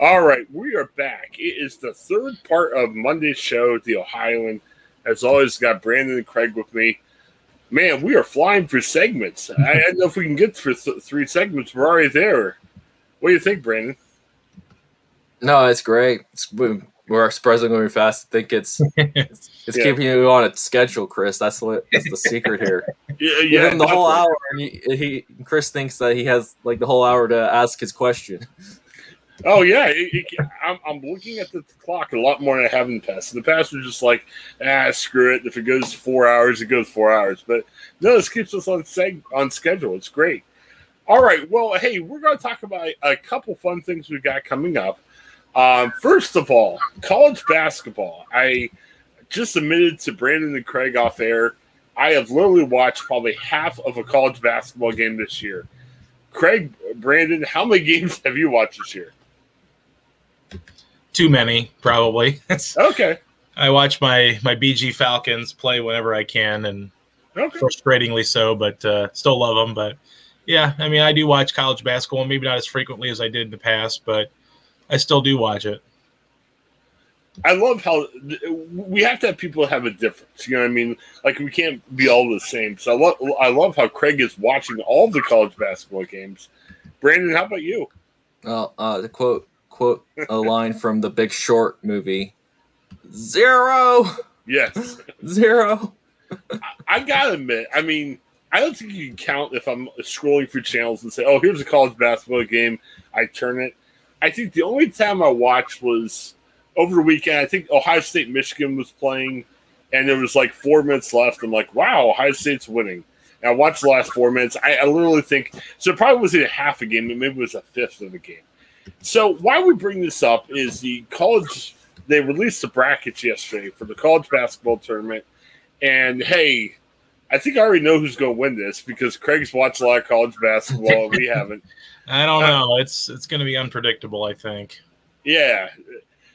All right, we are back. It is the third part of Monday's show, The Ohioan. As always, got Brandon and Craig with me. Man, we are flying for segments. I, I don't know if we can get through th- three segments. We're already there. What do you think, Brandon? No, it's great. It's, we're surprisingly going fast. I think it's it's, it's yeah. keeping you on a schedule, Chris. That's what that's the secret here. yeah, yeah. Give him the whole hour, and he, he Chris thinks that he has like the whole hour to ask his question. Oh yeah, it, it, I'm, I'm looking at the clock a lot more than I have in the past. In the past, we're just like, ah, screw it. If it goes four hours, it goes four hours. But no, this keeps us on seg- on schedule. It's great. All right, well, hey, we're going to talk about a couple fun things we've got coming up. Um, first of all, college basketball. I just admitted to Brandon and Craig off air. I have literally watched probably half of a college basketball game this year. Craig, Brandon, how many games have you watched this year? Too many, probably. okay. I watch my my BG Falcons play whenever I can, and okay. frustratingly so, but uh, still love them. But yeah, I mean, I do watch college basketball, maybe not as frequently as I did in the past, but I still do watch it. I love how we have to have people have a difference. You know what I mean? Like we can't be all the same. So I love I love how Craig is watching all the college basketball games. Brandon, how about you? Well, uh, the quote quote a line from the Big Short movie. Zero. Yes. Zero. I, I gotta admit, I mean, I don't think you can count if I'm scrolling through channels and say, "Oh, here's a college basketball game." I turn it. I think the only time I watched was over the weekend. I think Ohio State Michigan was playing, and there was like four minutes left. I'm like, "Wow, Ohio State's winning." And I watched the last four minutes. I, I literally think so. It probably wasn't a half a game, but maybe it was a fifth of a game. So why we bring this up is the college. They released the brackets yesterday for the college basketball tournament, and hey, I think I already know who's going to win this because Craig's watched a lot of college basketball and we haven't. I don't uh, know. It's it's going to be unpredictable. I think. Yeah.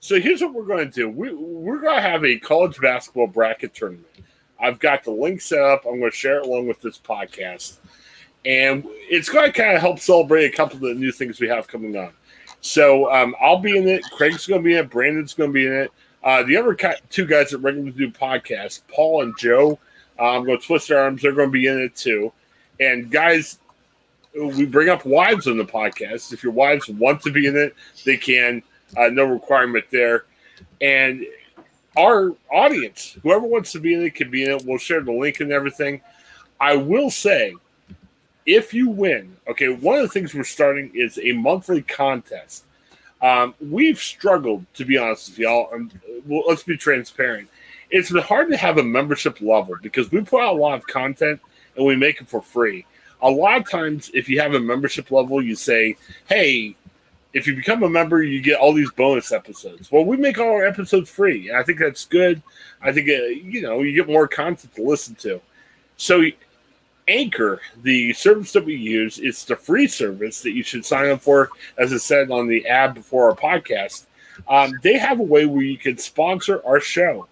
So here's what we're going to do. We we're going to have a college basketball bracket tournament. I've got the link set up. I'm going to share it along with this podcast, and it's going to kind of help celebrate a couple of the new things we have coming on. So um, I'll be in it. Craig's going to be in it. Brandon's going to be in it. Uh, the other two guys that regularly do podcasts, Paul and Joe, I'm going to twist their arms. They're going to be in it too. And guys, we bring up wives on the podcast. If your wives want to be in it, they can. Uh, no requirement there. And our audience, whoever wants to be in it, can be in it. We'll share the link and everything. I will say if you win, okay, one of the things we're starting is a monthly contest. Um, we've struggled, to be honest with y'all. And well, let's be transparent. It's been hard to have a membership level because we put out a lot of content and we make it for free. A lot of times, if you have a membership level, you say, "Hey, if you become a member, you get all these bonus episodes." Well, we make all our episodes free, and I think that's good. I think uh, you know you get more content to listen to. So Anchor, the service that we use, it's the free service that you should sign up for, as I said on the ad before our podcast. Um, they have a way where you can sponsor our show.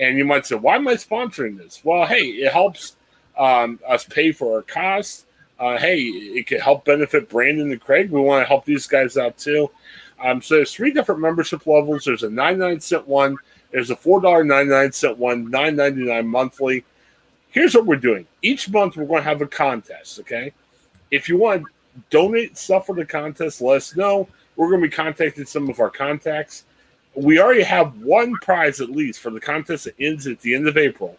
And you might say, why am I sponsoring this? Well, hey, it helps um, us pay for our costs. Uh, hey, it can help benefit Brandon and Craig. We want to help these guys out too. Um, so there's three different membership levels. There's a 99 cent one. There's a $4.99 one, $9.99 monthly here's what we're doing. Each month we're going to have a contest. Okay, if you want to donate stuff for the contest, let us know. We're going to be contacting some of our contacts. We already have one prize at least for the contest that ends at the end of April.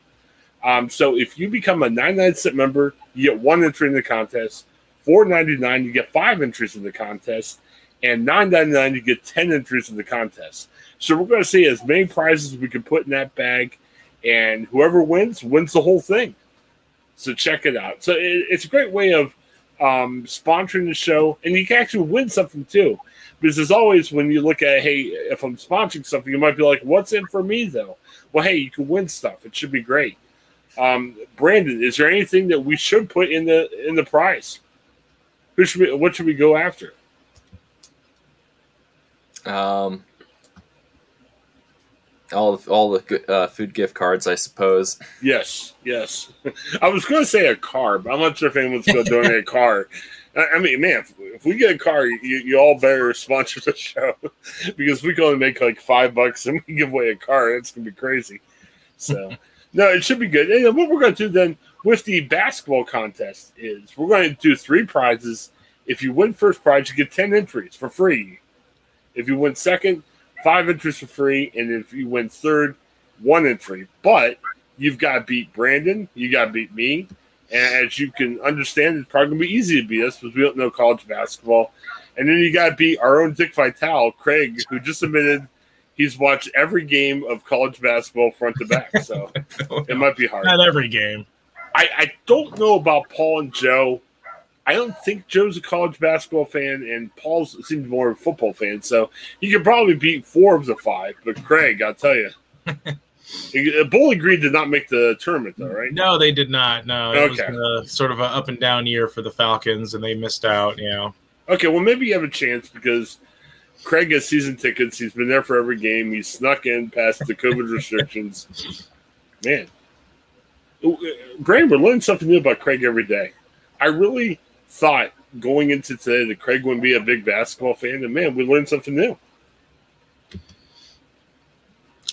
Um, so if you become a 99 cent member, you get one entry in the contest. 4.99, you get five entries in the contest, and 9.99, you get 10 entries in the contest. So we're going to see as many prizes as we can put in that bag and whoever wins wins the whole thing. So check it out. So it, it's a great way of um, sponsoring the show, and you can actually win something too. Because as always, when you look at hey, if I'm sponsoring something, you might be like, "What's in for me though?" Well, hey, you can win stuff. It should be great. Um, Brandon, is there anything that we should put in the in the prize? Who should we, what should we go after? Um, all all the uh, food gift cards, I suppose. Yes, yes. I was going to say a car, but I'm not sure if anyone's going to donate a car. I mean, man, if, we get a car, you, you, all better sponsor the show because we can only make like five bucks and we give away a car. It's gonna be crazy. So, no, it should be good. And what we're gonna do then with the basketball contest is we're going to do three prizes. If you win first prize, you get ten entries for free. If you win second, five entries for free, and if you win third, one entry. But you've got to beat Brandon. You got to beat me. And as you can understand, it's probably going to be easy to beat us because we don't know college basketball. And then you got to beat our own Dick Vitale, Craig, who just admitted he's watched every game of college basketball front to back. So it might be hard. Not every game. I, I don't know about Paul and Joe. I don't think Joe's a college basketball fan, and Paul's seems more of a football fan. So he could probably beat four of the five. But Craig, I'll tell you. Uh, Bowling Green did not make the tournament, though, right? No, they did not. No, it okay. was a, sort of an up and down year for the Falcons, and they missed out. You know. Okay, well, maybe you have a chance because Craig has season tickets. He's been there for every game. He snuck in past the COVID restrictions. Man, Brandon, uh, we're learning something new about Craig every day. I really thought going into today that Craig wouldn't be a big basketball fan, and man, we learned something new.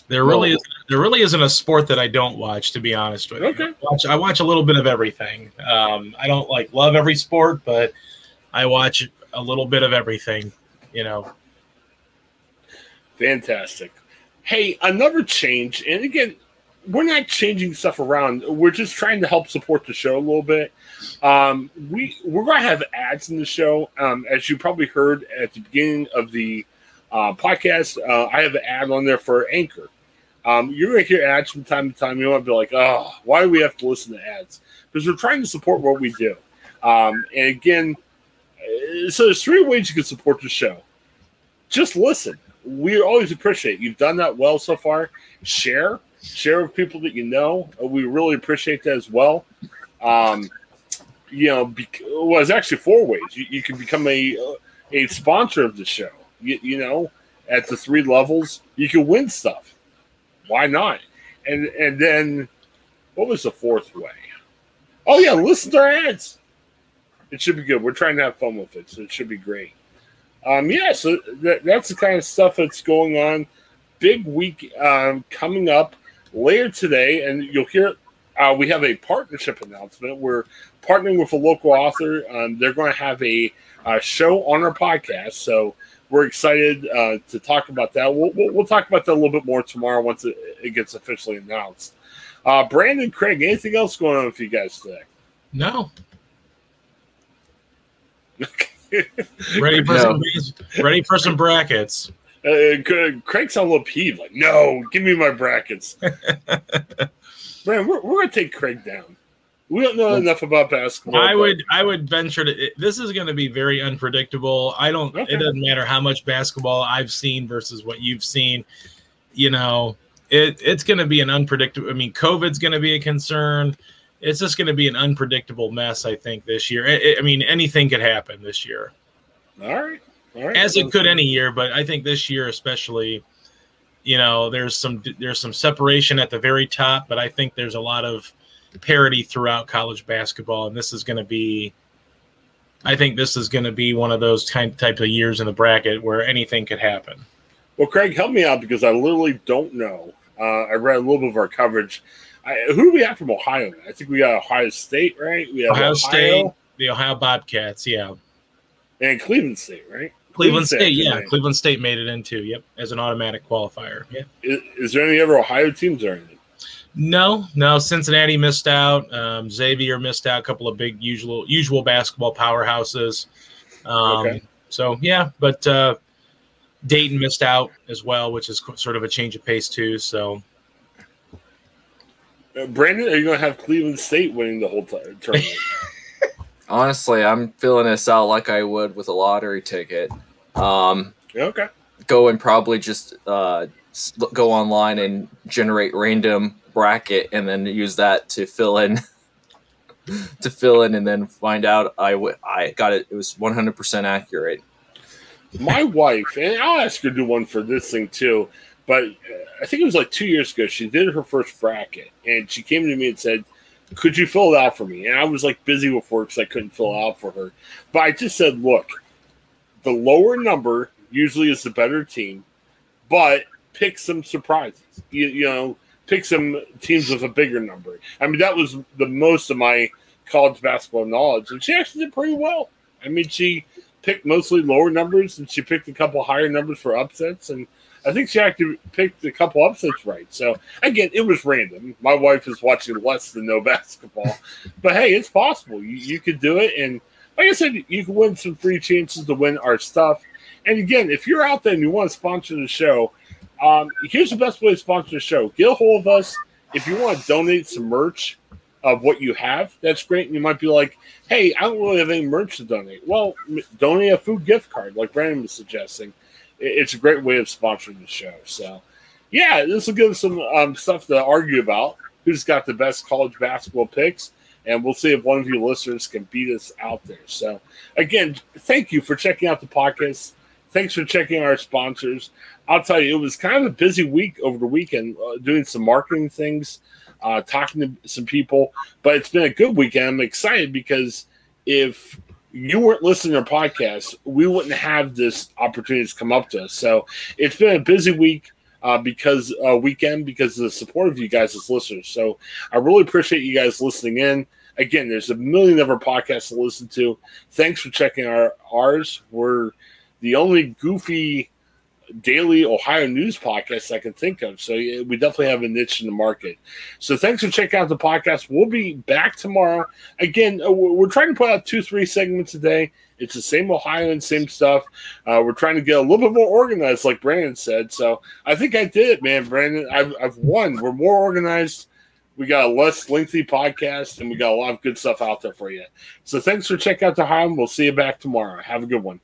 There really is there really isn't a sport that I don't watch, to be honest with okay. you. I watch, I watch a little bit of everything. Um, I don't like love every sport, but I watch a little bit of everything. You know. Fantastic. Hey, another change, and again, we're not changing stuff around. We're just trying to help support the show a little bit. Um, we we're gonna have ads in the show, um, as you probably heard at the beginning of the uh, podcast. Uh, I have an ad on there for Anchor. Um, you're to hear ads from time to time. You might be like, oh, why do we have to listen to ads? Because we're trying to support what we do. Um, and again, uh, so there's three ways you can support the show. Just listen. We always appreciate it. You've done that well so far. Share, share with people that you know. Uh, we really appreciate that as well. Um, you know, be, well, it's actually four ways. You, you can become a a sponsor of the show. You, you know, at the three levels, you can win stuff why not? And and then what was the fourth way? Oh yeah, listen to our ads. It should be good. We're trying to have fun with it, so it should be great. Um, yeah, so that, that's the kind of stuff that's going on. Big week um, coming up later today, and you'll hear. Uh, we have a partnership announcement. We're partnering with a local author. Um, they're going to have a, a show on our podcast, so we're excited uh, to talk about that. We'll, we'll, we'll, talk about that a little bit more tomorrow once it, it gets officially announced. Uh, Brandon, Craig, anything else going on with you guys today? No. ready for no. some ready for some brackets. Uh, Craig's a little peeved, like, no, give me my brackets. Man, we're, we're gonna take Craig down. We don't know enough about basketball. I would I would venture to this is going to be very unpredictable. I don't okay. it doesn't matter how much basketball I've seen versus what you've seen. You know, it it's going to be an unpredictable I mean COVID's going to be a concern. It's just going to be an unpredictable mess I think this year. I, I mean anything could happen this year. All right. Right. As it could any year, but I think this year especially you know, there's some there's some separation at the very top, but I think there's a lot of parity throughout college basketball, and this is going to be. I think this is going to be one of those kind type of years in the bracket where anything could happen. Well, Craig, help me out because I literally don't know. Uh, I read a little bit of our coverage. I, who do we have from Ohio? I think we got Ohio State, right? We have Ohio, Ohio State, the Ohio Bobcats, yeah, and Cleveland State, right? Cleveland, Cleveland State, State yeah, Cleveland State made it into, yep, as an automatic qualifier. Yeah. Is, is there any other Ohio teams or anything? No, no. Cincinnati missed out. Um, Xavier missed out. A couple of big usual usual basketball powerhouses. Um, okay. So yeah, but uh, Dayton missed out as well, which is sort of a change of pace too. So. Uh, Brandon, are you going to have Cleveland State winning the whole t- tournament? Honestly, I'm filling this out like I would with a lottery ticket. Um, okay. Go and probably just uh, go online and generate random bracket and then use that to fill in to fill in and then find out I, w- I got it it was 100% accurate my wife and i'll ask her to do one for this thing too but uh, i think it was like two years ago she did her first bracket and she came to me and said could you fill it out for me? And I was like busy with work, so I couldn't fill it out for her. But I just said, look, the lower number usually is the better team, but pick some surprises. You, you know, pick some teams with a bigger number. I mean, that was the most of my college basketball knowledge, and she actually did pretty well. I mean, she picked mostly lower numbers, and she picked a couple higher numbers for upsets, and I think she actually picked a couple upsets right. So again, it was random. My wife is watching less than no basketball, but hey, it's possible. You, you could do it, and like I said, you can win some free chances to win our stuff. And again, if you're out there and you want to sponsor the show, um, here's the best way to sponsor the show. Get a hold of us if you want to donate some merch of what you have. That's great. And you might be like, hey, I don't really have any merch to donate. Well, donate a food gift card, like Brandon was suggesting it's a great way of sponsoring the show. So, yeah, this will give us some um, stuff to argue about. Who's got the best college basketball picks? And we'll see if one of you listeners can beat us out there. So, again, thank you for checking out the podcast. Thanks for checking our sponsors. I'll tell you, it was kind of a busy week over the weekend uh, doing some marketing things, uh, talking to some people, but it's been a good weekend. I'm excited because if you weren't listening to our podcast, we wouldn't have this opportunity to come up to us. So it's been a busy week uh, because uh, weekend because of the support of you guys as listeners. So I really appreciate you guys listening in. Again, there's a million other podcasts to listen to. Thanks for checking our ours. We're the only goofy daily Ohio news podcasts I can think of. So we definitely have a niche in the market. So thanks for checking out the podcast. We'll be back tomorrow. Again, uh, we're trying to put out two, three segments a day. It's the same Ohio and same stuff. Uh, we're trying to get a little bit more organized, like Brandon said. So I think I did it, man, Brandon. I've, I've won. We're more organized. We got a less lengthy podcast, and we got a lot of good stuff out there for you. So thanks for checking out the Ohio. We'll see you back tomorrow. Have a good one.